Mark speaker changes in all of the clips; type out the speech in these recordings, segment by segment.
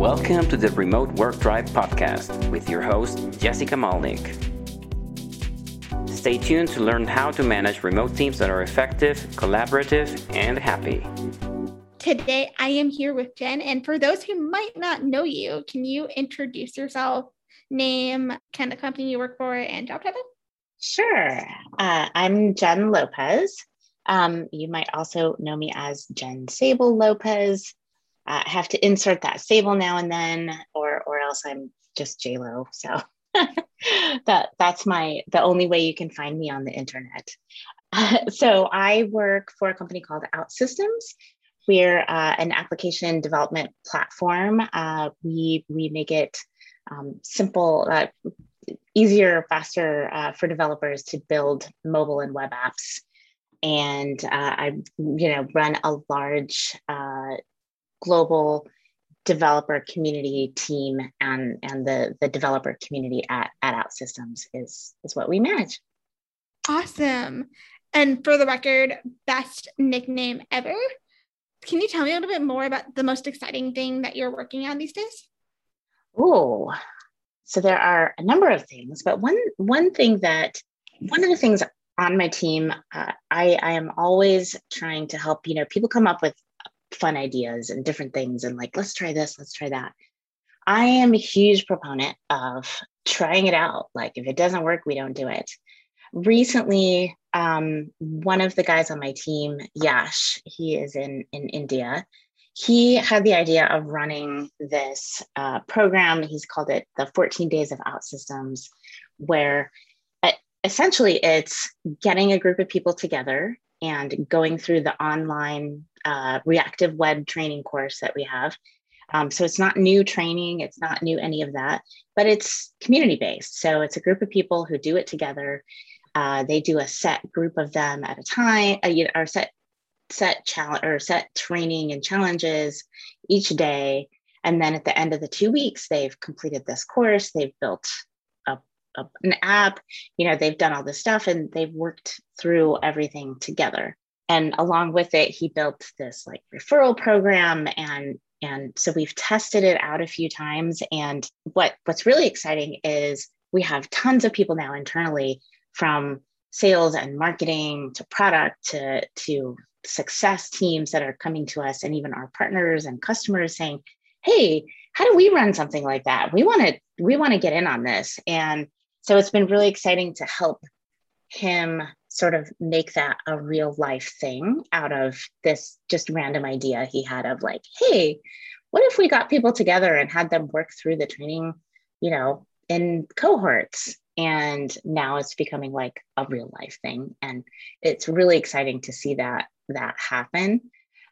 Speaker 1: Welcome to the Remote Work Tribe podcast with your host, Jessica Malnick. Stay tuned to learn how to manage remote teams that are effective, collaborative, and happy.
Speaker 2: Today, I am here with Jen. And for those who might not know you, can you introduce yourself, name, kind of company you work for, and job title?
Speaker 3: Sure. Uh, I'm Jen Lopez. Um, you might also know me as Jen Sable Lopez. I have to insert that Sable now and then, or or else I'm just J Lo. So that that's my the only way you can find me on the internet. Uh, so I work for a company called OutSystems. We're uh, an application development platform. Uh, we we make it um, simple, uh, easier, faster uh, for developers to build mobile and web apps and uh, I, you know, run a large uh, global developer community team, and and the the developer community at at OutSystems is is what we manage.
Speaker 2: Awesome. And for the record, best nickname ever. Can you tell me a little bit more about the most exciting thing that you're working on these days?
Speaker 3: Oh, so there are a number of things, but one one thing that one of the things on my team, uh, I, I am always trying to help, you know, people come up with fun ideas and different things and like, let's try this, let's try that. I am a huge proponent of trying it out. Like, if it doesn't work, we don't do it. Recently, um, one of the guys on my team, Yash, he is in, in India. He had the idea of running this uh, program. He's called it the 14 Days of OutSystems, where essentially it's getting a group of people together and going through the online uh, reactive web training course that we have. Um, so it's not new training, it's not new any of that, but it's community based. So it's a group of people who do it together. Uh, they do a set group of them at a time, uh, or set set challenge or set training and challenges each day. And then at the end of the two weeks, they've completed this course, they've built a, an app you know they've done all this stuff and they've worked through everything together and along with it he built this like referral program and and so we've tested it out a few times. And what what's really exciting is we have tons of people now internally from sales and marketing to product to to success teams that are coming to us and even our partners and customers saying hey how do we run something like that? We want to we want to get in on this. And so it's been really exciting to help him sort of make that a real life thing out of this just random idea he had of like, hey, what if we got people together and had them work through the training, you know, in cohorts? And now it's becoming like a real life thing. And it's really exciting to see that that happen.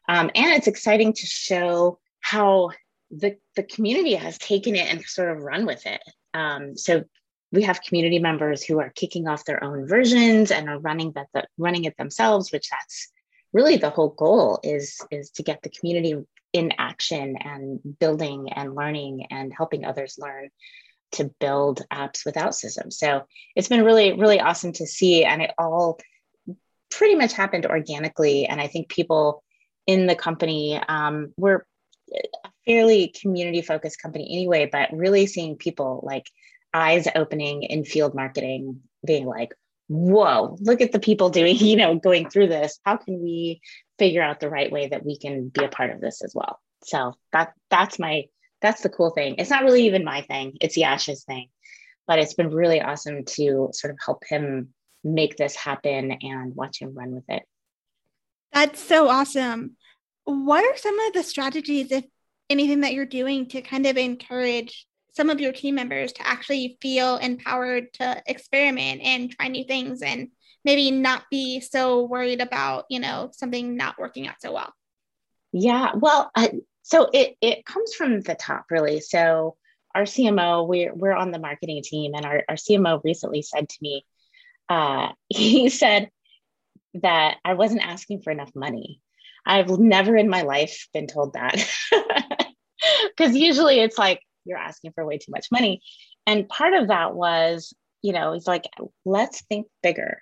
Speaker 3: Um, and it's exciting to show how the, the community has taken it and sort of run with it. Um, so we have community members who are kicking off their own versions and are running that the, running it themselves which that's really the whole goal is is to get the community in action and building and learning and helping others learn to build apps without OutSystems so it's been really really awesome to see and it all pretty much happened organically. And i think people in the company um, were a fairly community focused company anyway but really seeing people like eyes opening in field marketing, being like, whoa, look at the people doing, you know, going through this. How can we figure out the right way that we can be a part of this as well? So that that's my that's the cool thing. It's not really even my thing, it's Yash's thing. But it's been really awesome to sort of help him make this happen and watch him run with it.
Speaker 2: That's so awesome. What are some of the strategies, if anything, that you're doing to kind of encourage some of your team members to actually feel empowered to experiment and try new things and maybe not be so worried about you know something not working out so well?
Speaker 3: Yeah well uh, so it it comes from the top really. So our cmo we're, we're on the marketing team and our, our cmo recently said to me uh, he said that i wasn't asking for enough money. I've never in my life been told that. Because usually it's like you're asking for way too much money. And part of that was, you know, he's like, let's think bigger.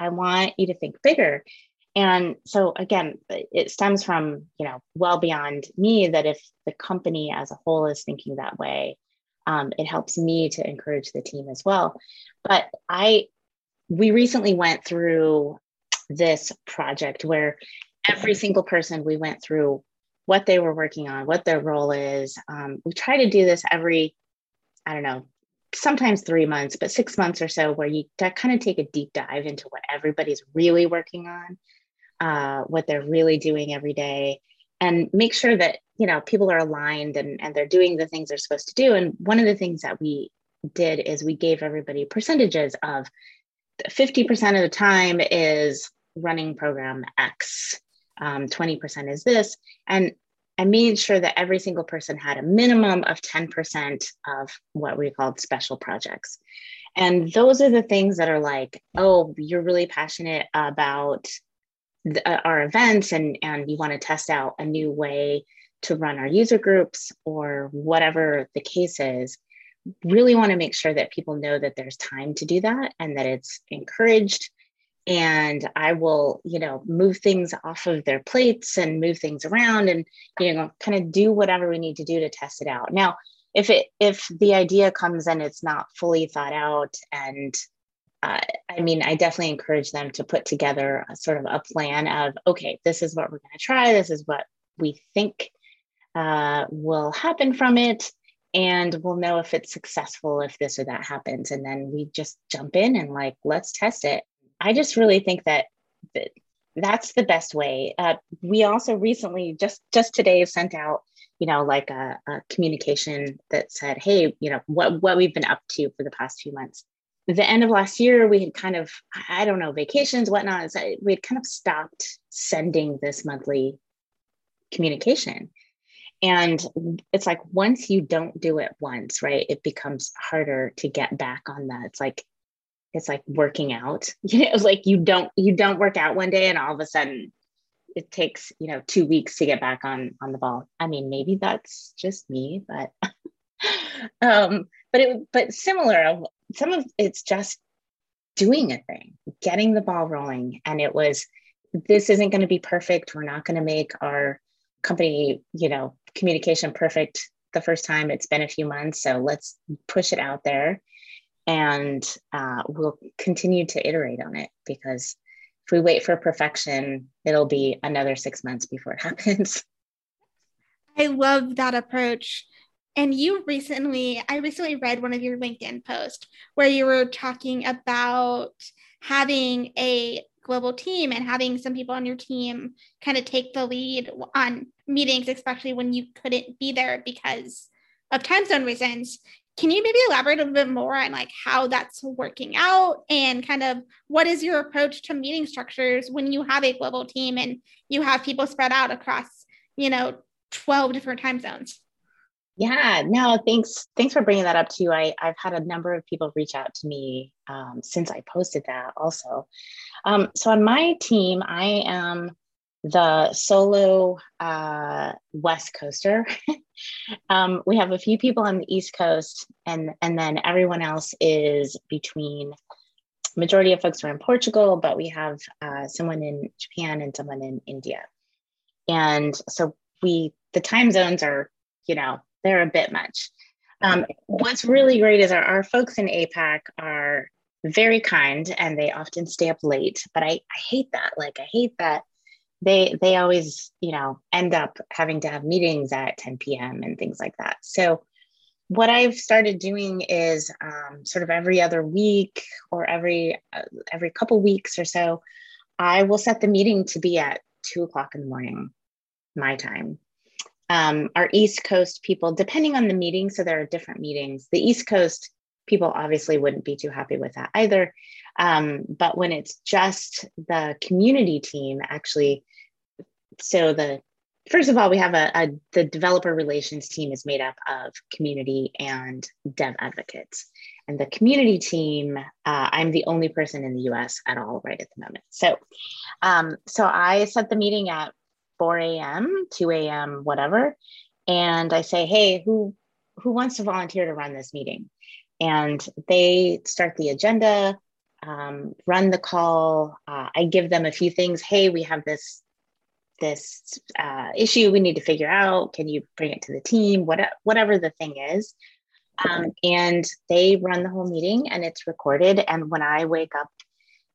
Speaker 3: I want you to think bigger. And so again, it stems from, you know, well beyond me that if the company as a whole is thinking that way, um, it helps me to encourage the team as well. But I, we recently went through this project where every single person we went through what they were working on, what their role is. Um, we try to do this every, I don't know, sometimes three months, but six months or so, where you kind of take a deep dive into what everybody's really working on, uh, what they're really doing every day, and make sure that you know people are aligned and, and they're doing the things they're supposed to do. And one of the things that we did is we gave everybody percentages of 50% of the time is running program X, um, 20% is this. And I made sure that every single person had a minimum of 10% of what we called special projects. And those are the things that are like, oh, you're really passionate about the, uh, our events and, and you want to test out a new way to run our user groups or whatever the case is. Really want to make sure that people know that there's time to do that and that it's encouraged and I will, you know, move things off of their plates and move things around and, you know, kind of do whatever we need to do to test it out. Now, if it if the idea comes and it's not fully thought out and uh, I mean, I definitely encourage them to put together a sort of a plan of, okay, this is what we're going to try. This is what we think uh, will happen from it. And we'll know if it's successful if this or that happens. And then we just jump in and like, let's test it. I just really think that, that that's the best way. Uh, we also recently just just today sent out, you know, like a, a, communication that said, "Hey, you know, what what we've been up to for the past few months." the end of last year, we had kind of, I don't know, vacations, whatnot. We had kind of stopped sending this monthly communication. And it's like once you don't do it once, right, it becomes harder to get back on that. It's like it's like working out. You know like you don't you don't work out one day and all of a sudden it takes you know two weeks to get back on on the ball. I mean maybe that's just me but um but it but similar some of it's just doing a thing getting the ball rolling. And it was this isn't going to be perfect. We're not going to make our company you know communication perfect the first time. It's been a few months so let's push it out there and uh, we'll continue to iterate on it because if we wait for perfection it'll be another six months before it happens.
Speaker 2: I love that approach. And you recently i recently read one of your linkedin posts where you were talking about having a global team and having some people on your team kind of take the lead on meetings especially when you couldn't be there because of time zone reasons can you maybe elaborate a little bit more on like how that's working out and kind of what is your approach to meeting structures when you have a global team and you have people spread out across, you know, 12 different time zones?
Speaker 3: Yeah, no, thanks. Thanks for bringing that up too. I, I've had a number of people reach out to me um, since I posted that also. Um, so on my team, I am the solo uh, West Coaster. um, we have a few people on the East Coast, and and then everyone else is between. Majority of folks are in Portugal, but we have uh, someone in Japan and someone in India, and so we the time zones are you know they're a bit much. Um, what's really great is our, our folks in APAC are very kind and they often stay up late, but I, I hate that. Like I hate that they they always you know end up having to have meetings at 10 p.m and things like that. So what i've started doing is um, sort of every other week or every uh, every couple weeks or so i will set the meeting to be at two o'clock in the morning my time. Um, our east coast people depending on the meeting so there are different meetings. The east coast people obviously wouldn't be too happy with that either um, but when it's just the community team, actually, so the first of all, we have a, a, the developer relations team is made up of community and dev advocates. And the community team, uh, I'm the only person in the U.S. at all right at the moment. So, um, so I set the meeting at 4 a.m., 2 a.m., whatever, and I say, hey, who who wants to volunteer to run this meeting? And they start the agenda um, run the call. Uh, I give them a few things. Hey, we have this this uh, issue we need to figure out. Can you bring it to the team? What, whatever the thing is. Um, and they run the whole meeting and it's recorded. And when I wake up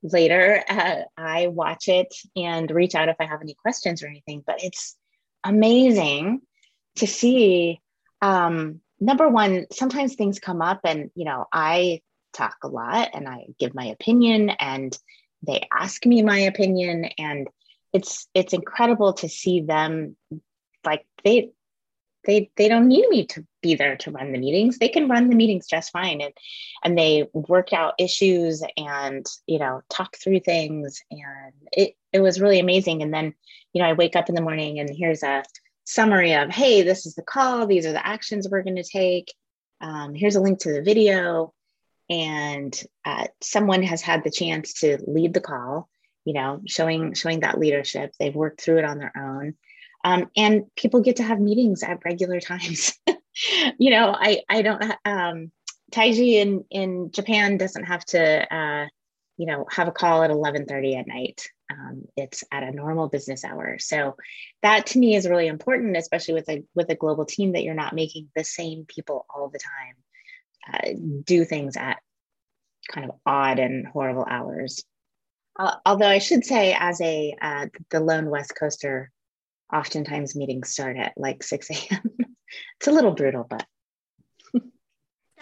Speaker 3: later, uh, I watch it and reach out if I have any questions or anything. But it's amazing to see. Um, number one, sometimes things come up and, you know, I talk a lot and I give my opinion and they ask me my opinion and it's it's incredible to see them like they they they don't need me to be there to run the meetings. They can run the meetings just fine and and they work out issues and you know talk through things and it it was really amazing. And then you know i wake up in the morning and here's a summary of hey this is the call these are the actions we're going to take. Um, here's a link to the video. And uh, someone has had the chance to lead the call you know showing showing that leadership. They've worked through it on their own. Um, and people get to have meetings at regular times. You know i i don't um taiji in in japan doesn't have to uh you know have a call at 11:30 at night um, it's at a normal business hour so that to me is really important especially with a with a global team that you're not making the same people all the time uh, do things at kind of odd and horrible hours uh, although I should say, as a uh, the lone West Coaster, oftentimes meetings start at like 6 a.m. it's a little brutal, but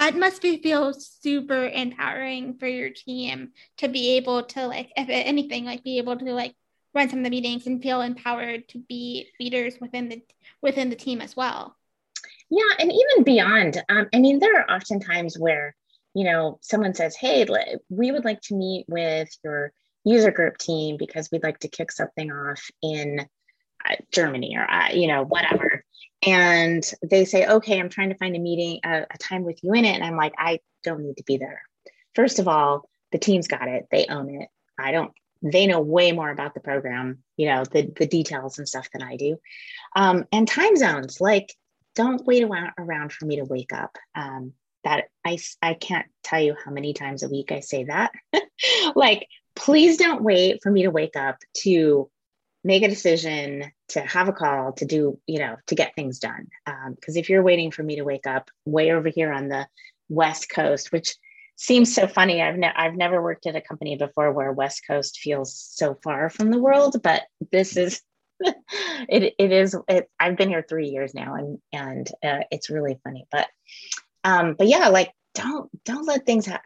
Speaker 2: that must be feel super empowering for your team to be able to like, if anything, like be able to like run some of the meetings and feel empowered to be leaders within the within the team as well.
Speaker 3: Yeah, and even beyond. Um, I mean, there are often times where you know someone says, "Hey, we would like to meet with your." user group team because we'd like to kick something off in uh, Germany or uh, you know whatever. And they say, okay, I'm trying to find a meeting, a, a time with you in it. And I'm like, I don't need to be there. First of all, the team's got it. They own it. I don't. They know way more about the program, you know, the the details and stuff than I do. Um, and time zones, like, don't wait around, for me to wake up. Um, that I I can't tell you how many times a week I say that. like please don't wait for me to wake up to make a decision to have a call to do you know to get things done. Because um, if you're waiting for me to wake up way over here on the west coast which seems so funny i've, ne- I've never worked at a company before where west coast feels so far from the world but this is it, it is it, i've been here three years now and and uh, it's really funny but um but yeah like don't don't let things ha-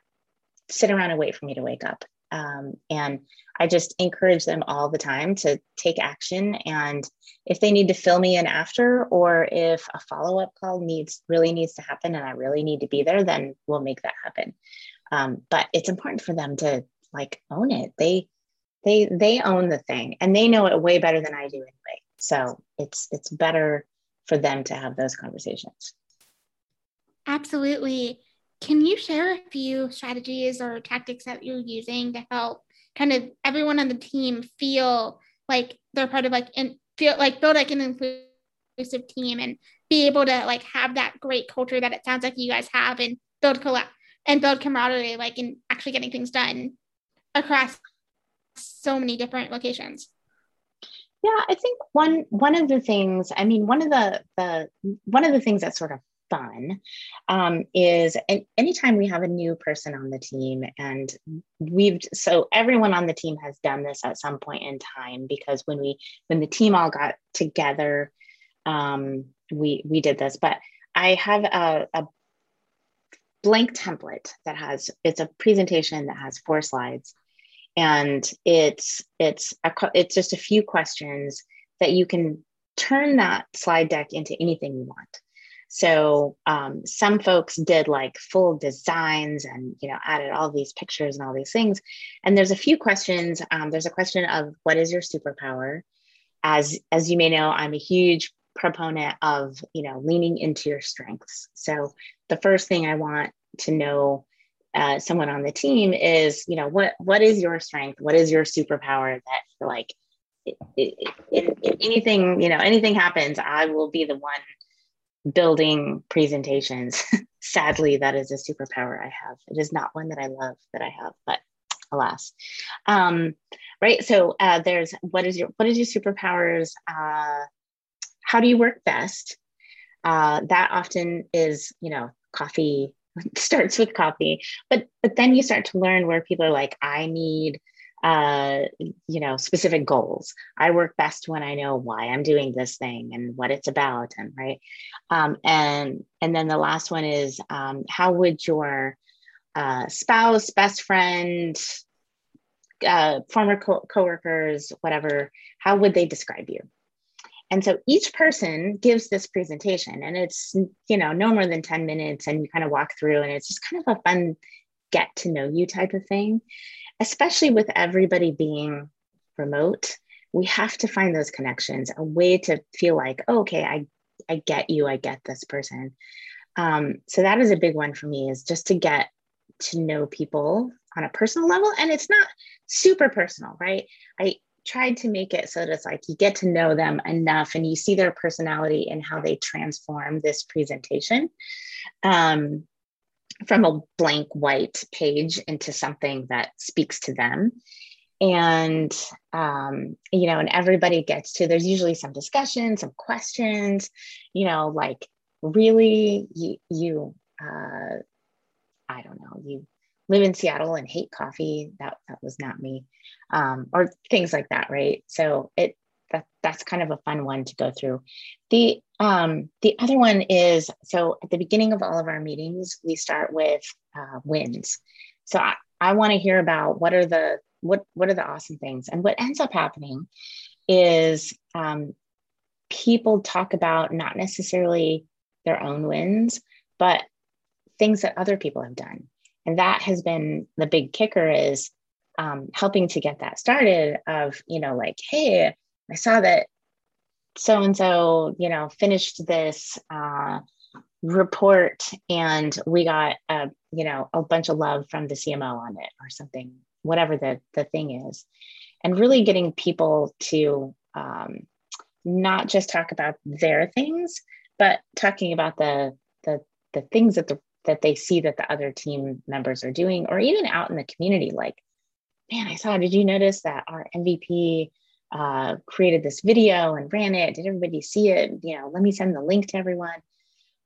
Speaker 3: sit around and wait for me to wake up um, and I just encourage them all the time to take action. And if they need to fill me in after, or if a follow up call needs really needs to happen and I really need to be there, then we'll make that happen. Um, but it's important for them to like own it. They they they own the thing and they know it way better than I do anyway. So it's it's better for them to have those conversations.
Speaker 2: Absolutely. Can you share a few strategies or tactics that you're using to help kind of everyone on the team feel like they're part of like and feel like build like an inclusive team and be able to like have that great culture that it sounds like you guys have and build collab and build camaraderie like in actually getting things done across so many different locations?
Speaker 3: Yeah i think one one of the things i mean one of the the one of the things that sort of fun um, is anytime we have a new person on the team and we've so everyone on the team has done this at some point in time because when we when the team all got together um, we we did this but i have a, a blank template that has it's a presentation that has four slides and it's it's a, it's just a few questions that you can turn that slide deck into anything you want so um, some folks did like full designs and you know added all these pictures and all these things. And there's a few questions. Um, there's a question of what is your superpower? As as you may know, I'm a huge proponent of you know leaning into your strengths. So the first thing I want to know uh, someone on the team is you know what what is your strength? What is your superpower that like anything you know anything happens i will be the one building presentations. Sadly, that is a superpower I have. It is not one that I love that I have, but alas. Um, right. So uh, there's what is your what is your superpowers? Uh, how do you work best? Uh, that often is, you know, coffee starts with coffee, but but then you start to learn where people are like, I need uh, you know, specific goals. I work best when I know why I'm doing this thing and what it's about, and right. Um, and and then the last one is um, how would your uh, spouse, best friend, uh, former co- coworkers, whatever, how would they describe you? And so each person gives this presentation, and it's you know no more than ten minutes, and you kind of walk through, and it's just kind of a fun get to know you type of thing especially with everybody being remote, we have to find those connections, a way to feel like, oh, okay, I, I get you, I get this person. Um, so that is a big one for me is just to get to know people on a personal level. And it's not super personal, right? I tried to make it so that it's like you get to know them enough and you see their personality and how they transform this presentation. Um, from a blank white page into something that speaks to them. And um, you know and everybody gets to there's usually some discussion some questions you know like really you, you uh, i don't know you live in seattle and hate coffee. That that was not me um, or things like that right? So it that that's kind of a fun one to go through. The um, the other one is so at the beginning of all of our meetings, we start with uh, wins. So I, I want to hear about what are the what what are the awesome things, and what ends up happening is um, people talk about not necessarily their own wins, but things that other people have done, and that has been the big kicker is um, helping to get that started. Of you know like hey I saw that so and so, you know, finished this uh, report and we got a, you know, a bunch of love from the CMO on it or something, whatever the, the thing is. And really getting people to um, not just talk about their things, but talking about the, the, the things that the that they see that the other team members are doing, or even out in the community, like, man, I saw, did you notice that our MVP uh, created this video and ran it. Did everybody see it? You know, let me send the link to everyone.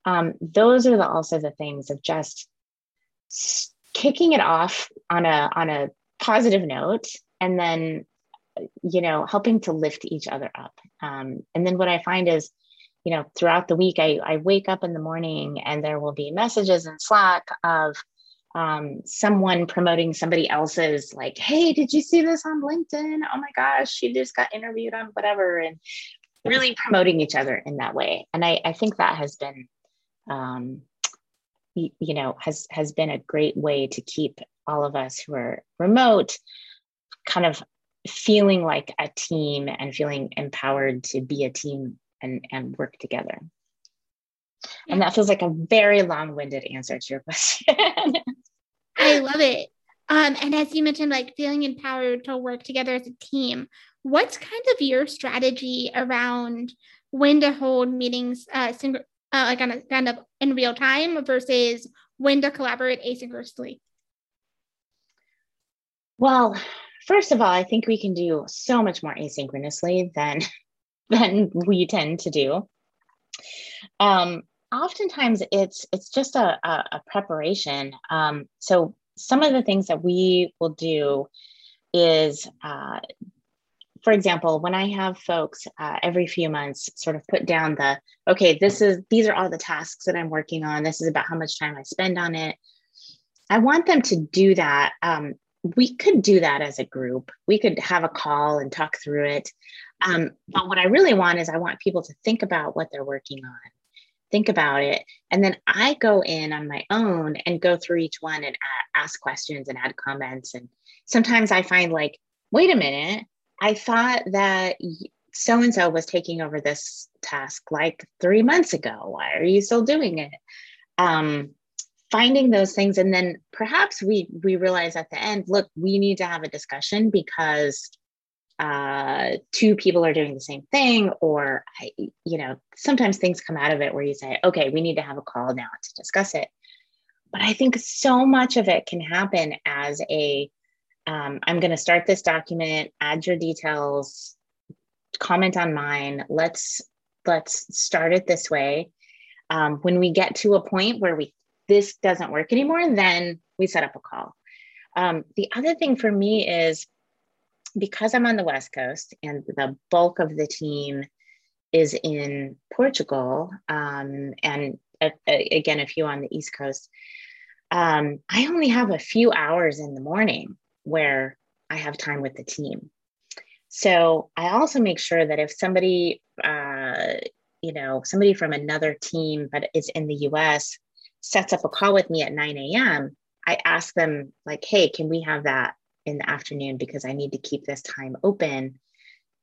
Speaker 3: Um, those are the, also the things of just kicking it off on a on a positive note, and then you know helping to lift each other up. Um, and then what I find is, you know, throughout the week, I, I wake up in the morning and there will be messages in Slack of um, someone promoting somebody else's like hey did you see this on linkedin? Oh my gosh she just got interviewed on whatever and really promoting each other in that way. And i, I think that has been um, you, you know has has been a great way to keep all of us who are remote kind of feeling like a team and feeling empowered to be a team and and work together. And that feels like a very long winded answer to your question.
Speaker 2: I love it. Um, and as you mentioned, like feeling empowered to work together as a team, what's kind of your strategy around when to hold meetings uh, sing- uh, like on a kind of in real time versus when to collaborate asynchronously?
Speaker 3: Well, first of all, I think we can do so much more asynchronously than than we tend to do. Um, oftentimes it's it's just a, a, a preparation. Um, so some of the things that we will do is uh, for example when i have folks uh, every few months sort of put down the okay this is these are all the tasks that i'm working on. This is about how much time i spend on it. I want them to do that. Um, we could do that as a group. We could have a call and talk through it. Um, but what i really want is i want people to think about what they're working on think about it. And then I go in on my own and go through each one and ask questions and add comments. And sometimes I find like, wait a minute, I thought that so and so was taking over this task like three months ago. Why are you still doing it? Um, finding those things and then perhaps we we realize at the end look we need to have a discussion because uh, two people are doing the same thing, or you know, sometimes things come out of it where you say, okay, we need to have a call now to discuss it. But I think so much of it can happen as a um, I'm going to start this document, add your details, comment on mine. Let's let's start it this way. Um, when we get to a point where we this doesn't work anymore, then we set up a call. Um, the other thing for me is because I'm on the West Coast and the bulk of the team is in Portugal, um, and a, a, again, a few on the East Coast, um, I only have a few hours in the morning where I have time with the team. So I also make sure that if somebody, uh, you know, somebody from another team but is in the US sets up a call with me at 9 a.m., I ask them, like, hey, can we have that in the afternoon? Because I need to keep this time open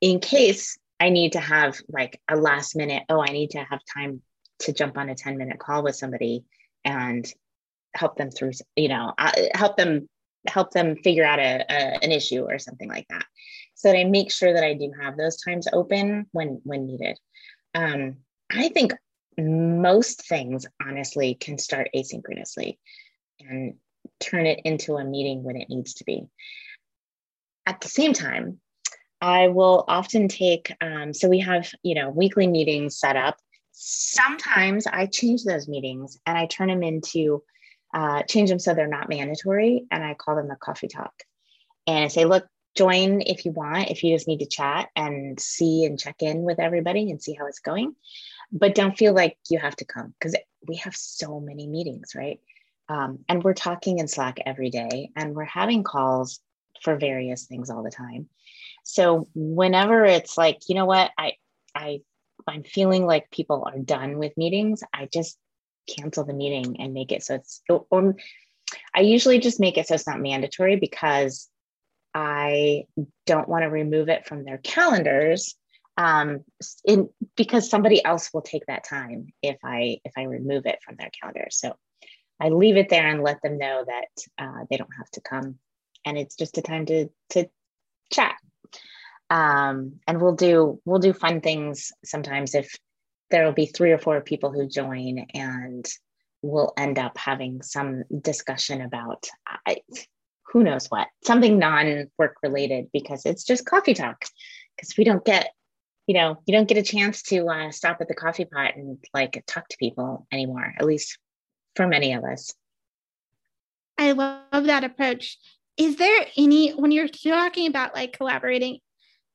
Speaker 3: in case I need to have like a last minute, oh, I need to have time to jump on a 10 minute call with somebody and help them through, you know, uh, help them help them figure out a, a, an issue or something like that. So that I make sure that I do have those times open when when needed. Um, I think most things honestly can start asynchronously and turn it into a meeting when it needs to be. At the same time, I will often take, um, so we have, you know, weekly meetings set up. Sometimes I change those meetings and I turn them into, uh, change them so they're not mandatory. And I call them a coffee talk. And I say, look, join if you want, if you just need to chat and see and check in with everybody and see how it's going. But don't feel like you have to come because we have so many meetings, right? Um, and we're talking in Slack every day and we're having calls for various things all the time. So whenever it's like, you know what, I I I'm feeling like people are done with meetings, I just cancel the meeting and make it so it's or I usually just make it so it's not mandatory because I don't want to remove it from their calendars um, in, because somebody else will take that time if I if I remove it from their calendar. So I leave it there and let them know that uh, they don't have to come, and it's just a time to to chat. Um, and we'll do we'll do fun things sometimes if there will be three or four people who join and we'll end up having some discussion about I, who knows what something non-work related because it's just coffee talk. Because we don't get you know you don't get a chance to uh, stop at the coffee pot and like talk to people anymore at least for many of us
Speaker 2: i love that approach is there any when you're talking about like collaborating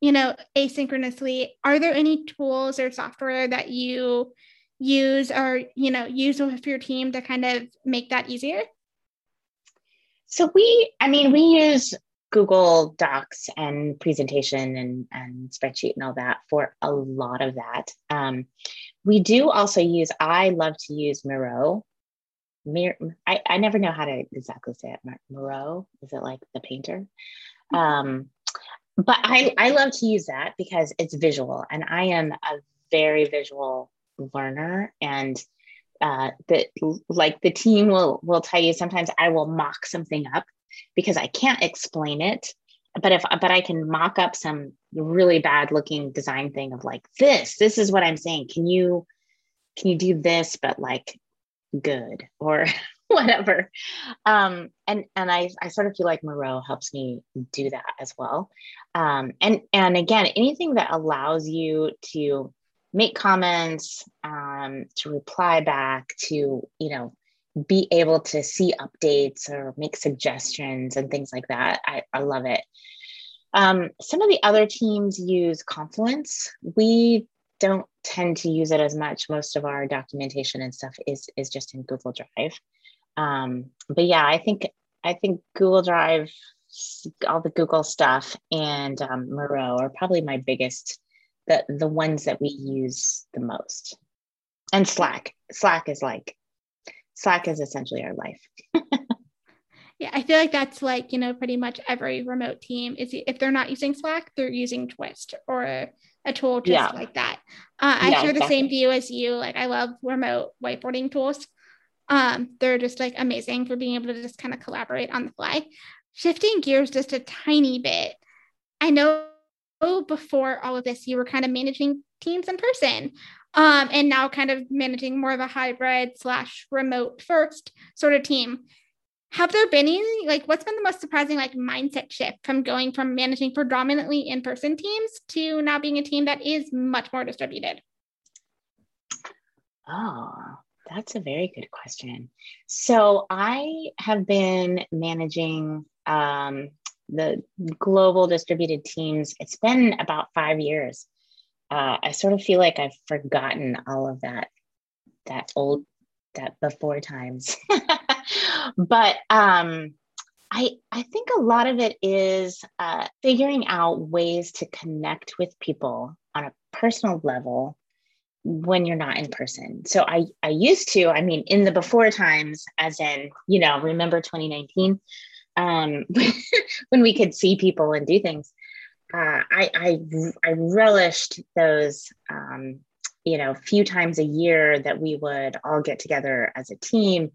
Speaker 2: you know, asynchronously, are there any tools or software that you use or, you know, use with your team to kind of make that easier?
Speaker 3: So we, I mean, we use Google Docs and presentation and, and spreadsheet and all that for a lot of that. Um, we do also use, I love to use Miro. Mir, I, I never know how to exactly say it. Moreau, is it like the painter? Um, but I, I love to use that because it's visual and I am a very visual learner and uh, that like the team will will tell you sometimes I will mock something up because I can't explain it but if but I can mock up some really bad looking design thing of like this this is what I'm saying can you can you do this but like good or whatever. Um, and and I, I sort of feel like Miro helps me do that as well. Um, and and again, anything that allows you to make comments, um, to reply back, to you know, be able to see updates or make suggestions and things like that. I, I love it. Um, some of the other teams use Confluence. We don't tend to use it as much. Most of our documentation and stuff is is just in Google Drive. Um, but yeah, I think I think Google Drive, all the Google stuff, and um, Miro are probably my biggest, the the ones that we use the most. And Slack. Slack is like, Slack is essentially our life.
Speaker 2: yeah, I feel like that's like you know pretty much every remote team is if they're not using Slack, they're using Twist or a tool just yeah. like that. Uh, I yeah, share the exactly. same view as you. Like I love remote whiteboarding tools. Um, they're just like amazing for being able to just kind of collaborate on the fly. Shifting gears just a tiny bit, I know before all of this, you were kind of managing teams in person. Um, and now kind of managing more of a hybrid slash remote first sort of team. Have there been any like what's been the most surprising like mindset shift from going from managing predominantly in-person teams to now being a team that is much more distributed?
Speaker 3: Oh that's a very good question. So i have been managing um, the global distributed teams. It's been about five years. Uh, i sort of feel like i've forgotten all of that that old that before times but um, I, I think a lot of it is uh, figuring out ways to connect with people on a personal level when you're not in person. So I, I used to, I mean, in the before times, as in, you know, remember 2019, um, when we could see people and do things. Uh, I, I, I relished those um, you know, few times a year that we would all get together as a team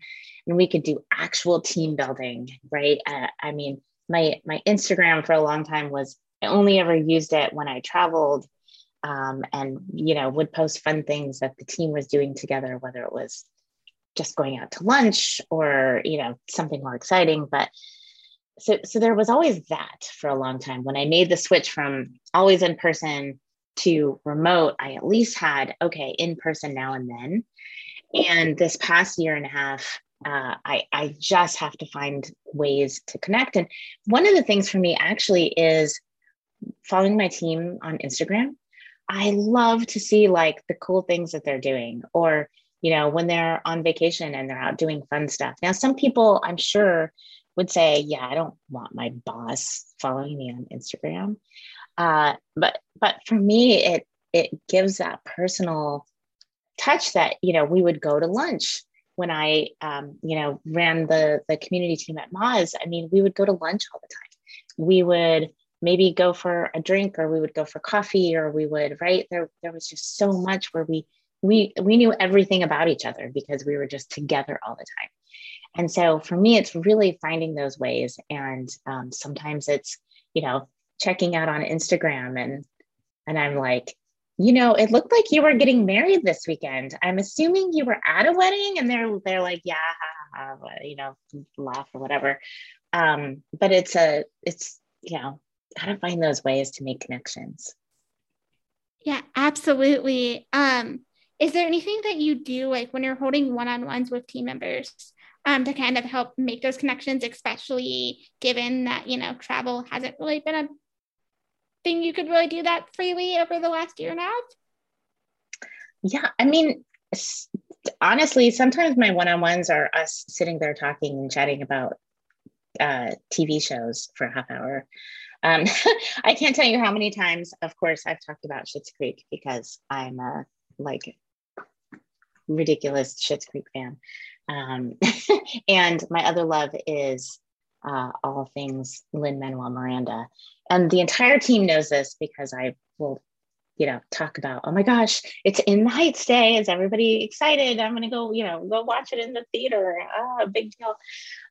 Speaker 3: and we could do actual team building, right? Uh, I mean, my my Instagram for a long time was I only ever used it when I traveled um, and you know would post fun things that the team was doing together, whether it was just going out to lunch or you know something more exciting. But so so there was always that for a long time. When I made the switch from always in person to remote, I at least had, okay, in person now and then. And this past year and a half, uh, I, I just have to find ways to connect. And one of the things for me actually is following my team on Instagram. I love to see like the cool things that they're doing, or, you know, when they're on vacation and they're out doing fun stuff. Now, some people I'm sure would say, yeah, I don't want my boss following me on Instagram. Uh, but but for me, it it gives that personal touch that you know we would go to lunch when I um, you know ran the the community team at Moz. I mean, we would go to lunch all the time. We would maybe go for a drink or we would go for coffee or we would right there there was just so much where we we we knew everything about each other because we were just together all the time and so for me it's really finding those ways and um, sometimes it's you know checking out on Instagram and and I'm like, you know, it looked like you were getting married this weekend. I'm assuming you were at a wedding, and they're they're like, yeah, ha, ha, you know, laugh or whatever. Um, but it's a it's you know, how to find those ways to make connections.
Speaker 2: Yeah, absolutely. Um, is there anything that you do like when you're holding one-on-ones with team members um, to kind of help make those connections, especially given that you know travel hasn't really been a thing you could really do that freely over the last year and a half?
Speaker 3: Yeah, I mean, honestly, sometimes my one on ones are us sitting there talking and chatting about uh, TV shows for a half hour. Um, I can't tell you how many times, of course, I've talked about Schitt's Creek because I'm a like ridiculous Schitt's Creek fan. Um, and my other love is uh, all things Lin Manuel Miranda. And the entire team knows this because I will, you know, talk about, oh my gosh, it's in the Heights Day. Is everybody excited? I'm going to go, you know, go watch it in the theater. Oh, big deal.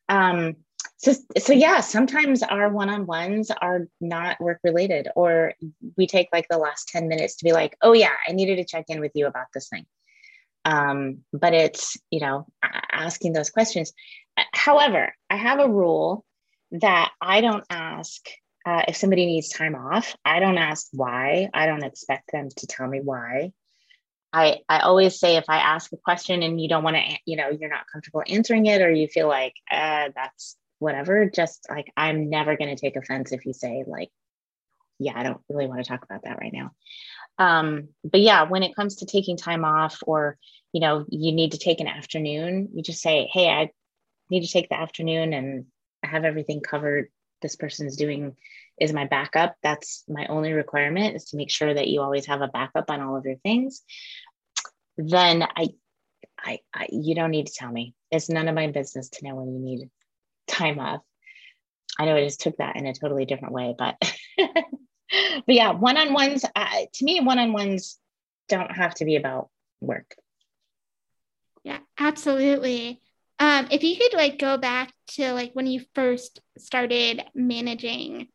Speaker 3: Um, so, so yeah, sometimes our one-on-ones are not work related, or we take like the last 10 minutes to be like, oh yeah, I needed to check in with you about this thing. Um, but it's, you know, asking those questions. However, I have a rule that I don't ask uh, if somebody needs time off. I don't ask why. I don't expect them to tell me why. I, I always say if I ask a question and you don't want to, you know, you're not comfortable answering it or you feel like uh, that's whatever, just like I'm never going to take offense if you say, like, yeah, I don't really want to talk about that right now. Um, but yeah, when it comes to taking time off or, you know, you need to take an afternoon, you just say, hey, I need to take the afternoon and I have everything covered. This person's doing is my backup. That's my only requirement is to make sure that you always have a backup on all of your things. Then I, I, I you don't need to tell me. It's none of my business to know when you need time off. I know I just took that in a totally different way, but but yeah, one on ones. Uh, to me, one on ones don't have to be about work.
Speaker 2: Yeah, absolutely. Um, if you could like go back to like when you first started managing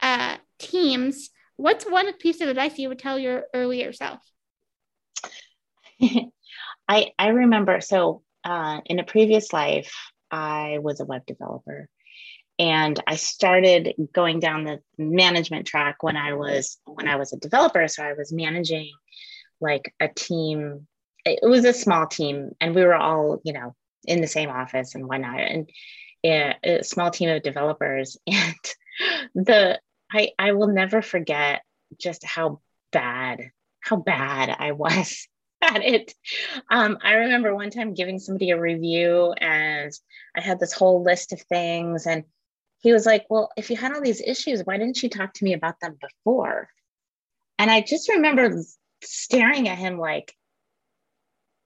Speaker 2: uh, teams, what's one piece of advice you would tell your earlier self?
Speaker 3: I I remember so uh, in a previous life, I was a web developer. And I started going down the management track when I was when I was a developer. So I was managing like a team. It was a small team, and we were all, you know, in the same office and whatnot. And a small team of developers. And the I I will never forget just how bad how bad I was at it. Um, I remember one time giving somebody a review and I had this whole list of things. And he was like, Well, if you had all these issues, why didn't you talk to me about them before? And I just remember staring at him like,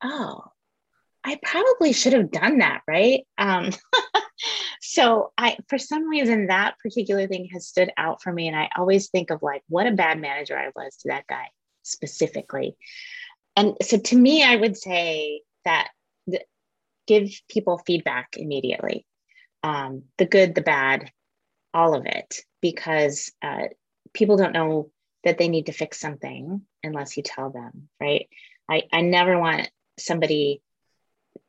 Speaker 3: Oh, I probably should have done that, right? Um, so I, for some reason, that particular thing has stood out for me, and I always think of like what a bad manager I was to that guy specifically. And so, to me, I would say that the, give people feedback immediately, um, the good, the bad, all of it, because uh, people don't know that they need to fix something unless you tell them, right? I, I never want somebody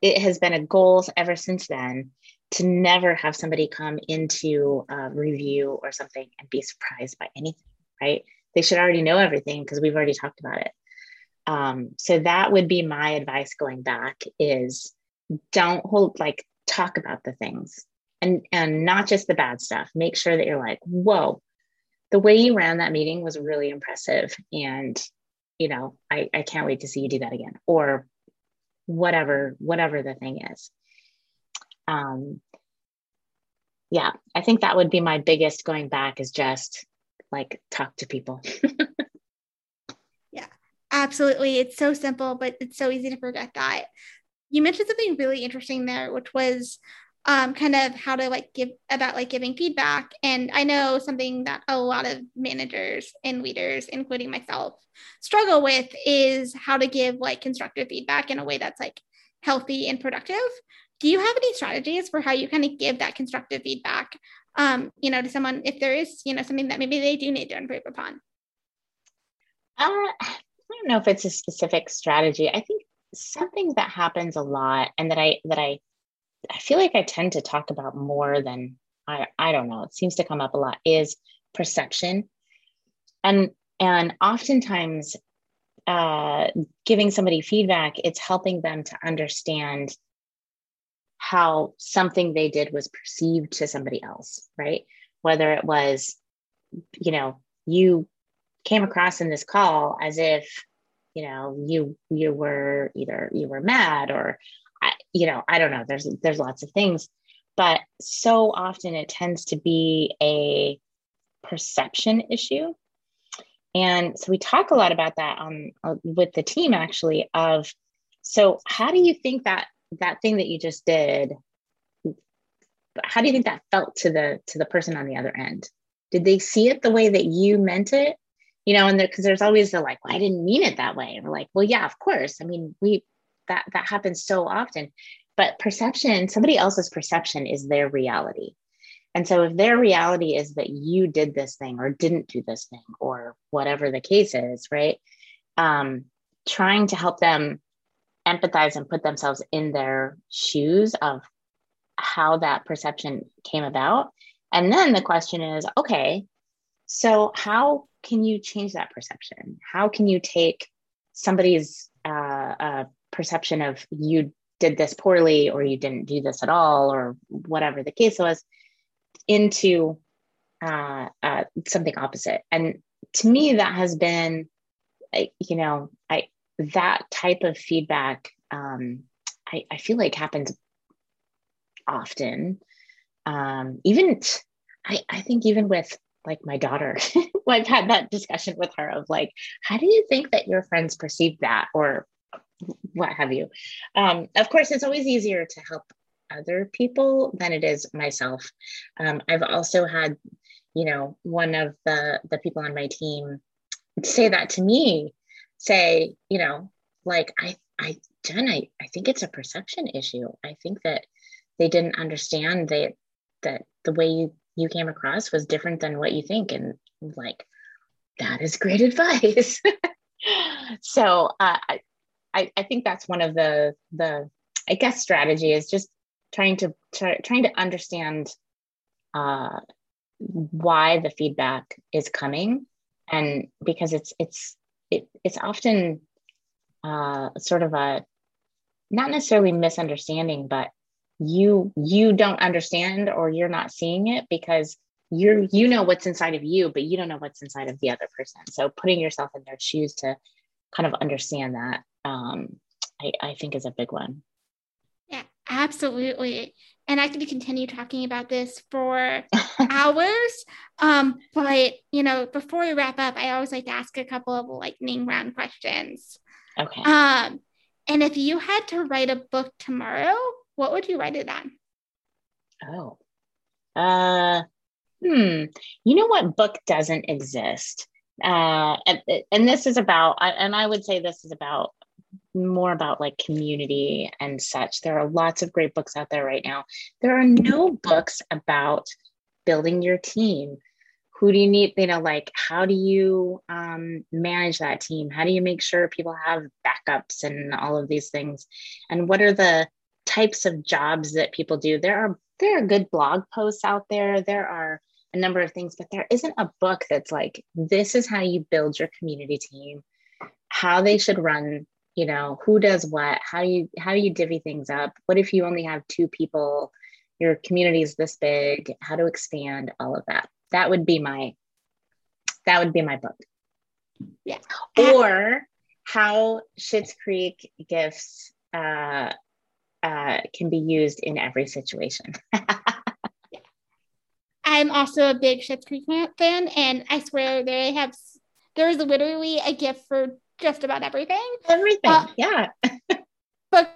Speaker 3: it has been a goal ever since then to never have somebody come into a review or something and be surprised by anything, right? They should already know everything because we've already talked about it. Um, so that would be my advice going back is don't hold like talk about the things and and not just the bad stuff. Make sure that you're like, whoa, the way you ran that meeting was really impressive. And you know, I, I can't wait to see you do that again. Or whatever whatever the thing is um yeah i think that would be my biggest going back is just like talk to people
Speaker 2: yeah absolutely it's so simple but it's so easy to forget that you mentioned something really interesting there which was um, kind of how to like give about like giving feedback. And I know something that a lot of managers and leaders, including myself, struggle with is how to give like constructive feedback in a way that's like healthy and productive. Do you have any strategies for how you kind of give that constructive feedback, um, you know, to someone if there is, you know, something that maybe they do need to improve upon?
Speaker 3: Uh, I don't know if it's a specific strategy. I think something that happens a lot and that I that I I feel like I tend to talk about more than I I don't know. It seems to come up a lot is perception. And and oftentimes uh, giving somebody feedback, it's helping them to understand how something they did was perceived to somebody else, right? Whether it was, you know, you came across in this call as if, you know, you you were either you were mad or you know, I don't know. There's there's lots of things, but so often it tends to be a perception issue. And so we talk a lot about that on uh, with the team actually of so how do you think that that thing that you just did how do you think that felt to the to the person on the other end? Did they see it the way that you meant it? You know, and because there's always the like, well, I didn't mean it that way. And we're like, well, yeah, of course. I mean, we that that happens so often but perception somebody else's perception is their reality. And so if their reality is that you did this thing or didn't do this thing or whatever the case is right um, trying to help them empathize and put themselves in their shoes of how that perception came about. And then the question is okay so how can you change that perception? How can you take somebody's uh, uh, perception of you did this poorly or you didn't do this at all or whatever the case was into uh, uh, something opposite. And to me that has been you know i that type of feedback um, I, I feel like happens often. Um, even I, I think even with like my daughter i've had that discussion with her of like how do you think that your friends perceive that? Or what have you. Um, of course, it's always easier to help other people than it is myself. Um, I've also had, you know, one of the the people on my team say that to me, say, you know, like I, I, Jen, I, I think it's a perception issue. I think that they didn't understand that that the way you you came across was different than what you think, and like that is great advice. so uh, I, I, think that's one of the the I guess strategy is just trying to try, trying to understand uh, why the feedback is coming. And because it's it's it, it's often uh, sort of a not necessarily misunderstanding but you you don't understand or you're not seeing it because you're you know what's inside of you but you don't know what's inside of the other person. So putting yourself in their shoes to kind of understand that um, I, I think is a big one.
Speaker 2: Yeah absolutely. And i could continue talking about this for hours. Um, but you know before we wrap up i always like to ask a couple of lightning round questions.
Speaker 3: Okay.
Speaker 2: Um, and if you had to write a book tomorrow what would you write it on?
Speaker 3: Oh. Uh hmm, you know what book doesn't exist? Uh, and, and this is about, and I would say this is about more about like community and such. There are lots of great books out there right now. There are no books about building your team. Who do you need? You know, like how do you um, manage that team? How do you make sure people have backups and all of these things? And what are the types of jobs that people do? There are there are good blog posts out there. There are a number of things, but there isn't a book that's like, this is how you build your community team, how they should run, you know, who does what, how do you how do you divvy things up. What if you only have two people? Your community is this big, how to expand, all of that. That would be my that would be my book.
Speaker 2: Yeah.
Speaker 3: Or how Schitt's Creek gifts uh, uh, can be used in every situation.
Speaker 2: I'm also a big Schitt's Creek fan, and I swear they have there is literally a gift for just about everything.
Speaker 3: Everything, uh, yeah.
Speaker 2: but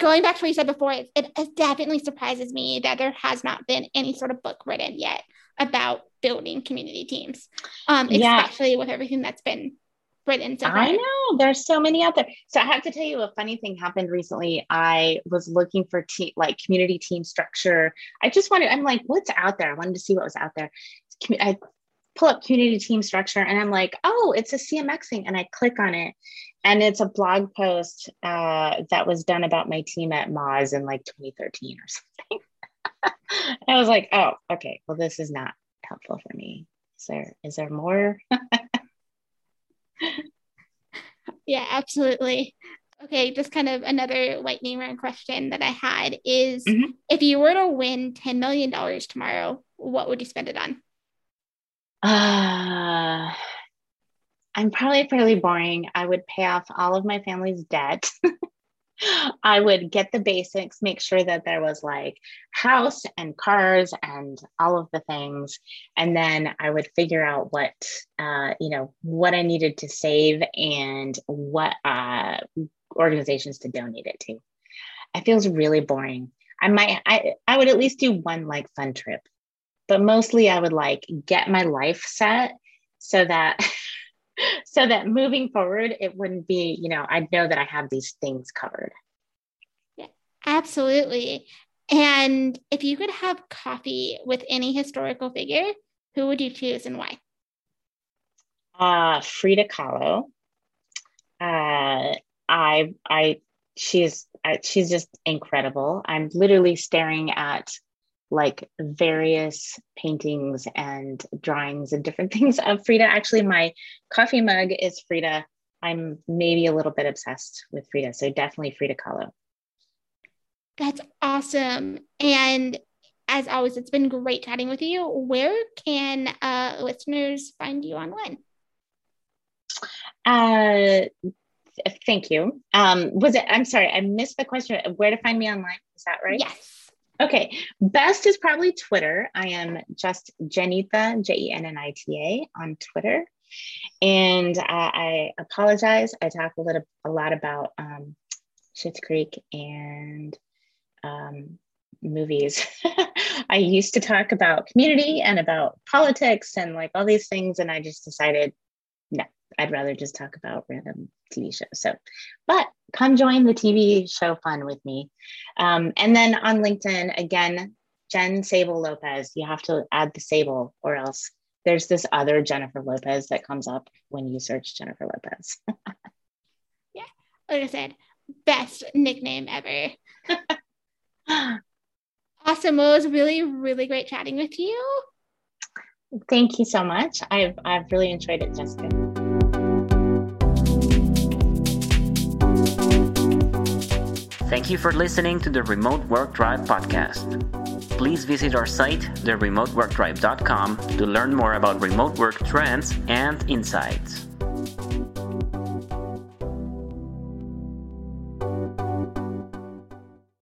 Speaker 2: going back to what you said before, it, it definitely surprises me that there has not been any sort of book written yet about building community teams, um, especially yeah. with everything that's been written. So
Speaker 3: I know there's so many out there. So I have to tell you a funny thing happened recently. I was looking for te- like community team structure. I just wanted, I'm like, what's out there? I wanted to see what was out there. I pull up community team structure and I'm like, oh, it's a CMX thing. And I click on it. And it's a blog post uh, that was done about my team at Moz in like 2013 or something. I was like, oh, okay. Well, this is not helpful for me. Is there is there more?
Speaker 2: yeah, absolutely. Okay, just kind of another lightning round question that I had is mm-hmm. if you were to win $10 million tomorrow, what would you spend it on?
Speaker 3: Uh, I'm probably fairly boring. I would pay off all of my family's debt. I would get the basics, make sure that there was like house and cars and all of the things. And then I would figure out what, uh, you know, what I needed to save and what uh, organizations to donate it to. It feels really boring. I might, I, I would at least do one like fun trip, but mostly I would like get my life set so that so that moving forward, it wouldn't be, you know, I'd know that I have these things covered.
Speaker 2: Yeah, absolutely. And if you could have coffee with any historical figure, who would you choose and why?
Speaker 3: Uh, Frida Kahlo. Uh, I, I, she's, she's just incredible. I'm literally staring at like various paintings and drawings and different things of Frida. Actually, my coffee mug is Frida. I'm maybe a little bit obsessed with Frida. So definitely Frida Kahlo.
Speaker 2: That's awesome. And as always, it's been great chatting with you. Where can uh, listeners find you online?
Speaker 3: Uh, thank you. Um, was it? I'm sorry, I missed the question. Where to find me online? Is that right?
Speaker 2: Yes.
Speaker 3: Okay, best is probably Twitter. I am just Jennita, J E N N I T A, on Twitter. And uh, I apologize. I talk a little, a lot about um, Schitt's Creek and um, movies. I used to talk about community and about politics and like all these things, and I just decided, no, I'd rather just talk about random TV shows. So, but come join the TV show fun with me. Um, and then on LinkedIn, again, Jen Sable Lopez. You have to add the Sable or else there's this other Jennifer Lopez that comes up when you search Jennifer Lopez.
Speaker 2: yeah, like I said, best nickname ever. Awesome. Well, it was really, really great chatting with you.
Speaker 3: Thank you so much. I've I've really enjoyed it, Jessica.
Speaker 1: Thank you for listening to the Remote Work Tribe podcast. Please visit our site, theremoteworktribe.com, to learn more about remote work trends and insights.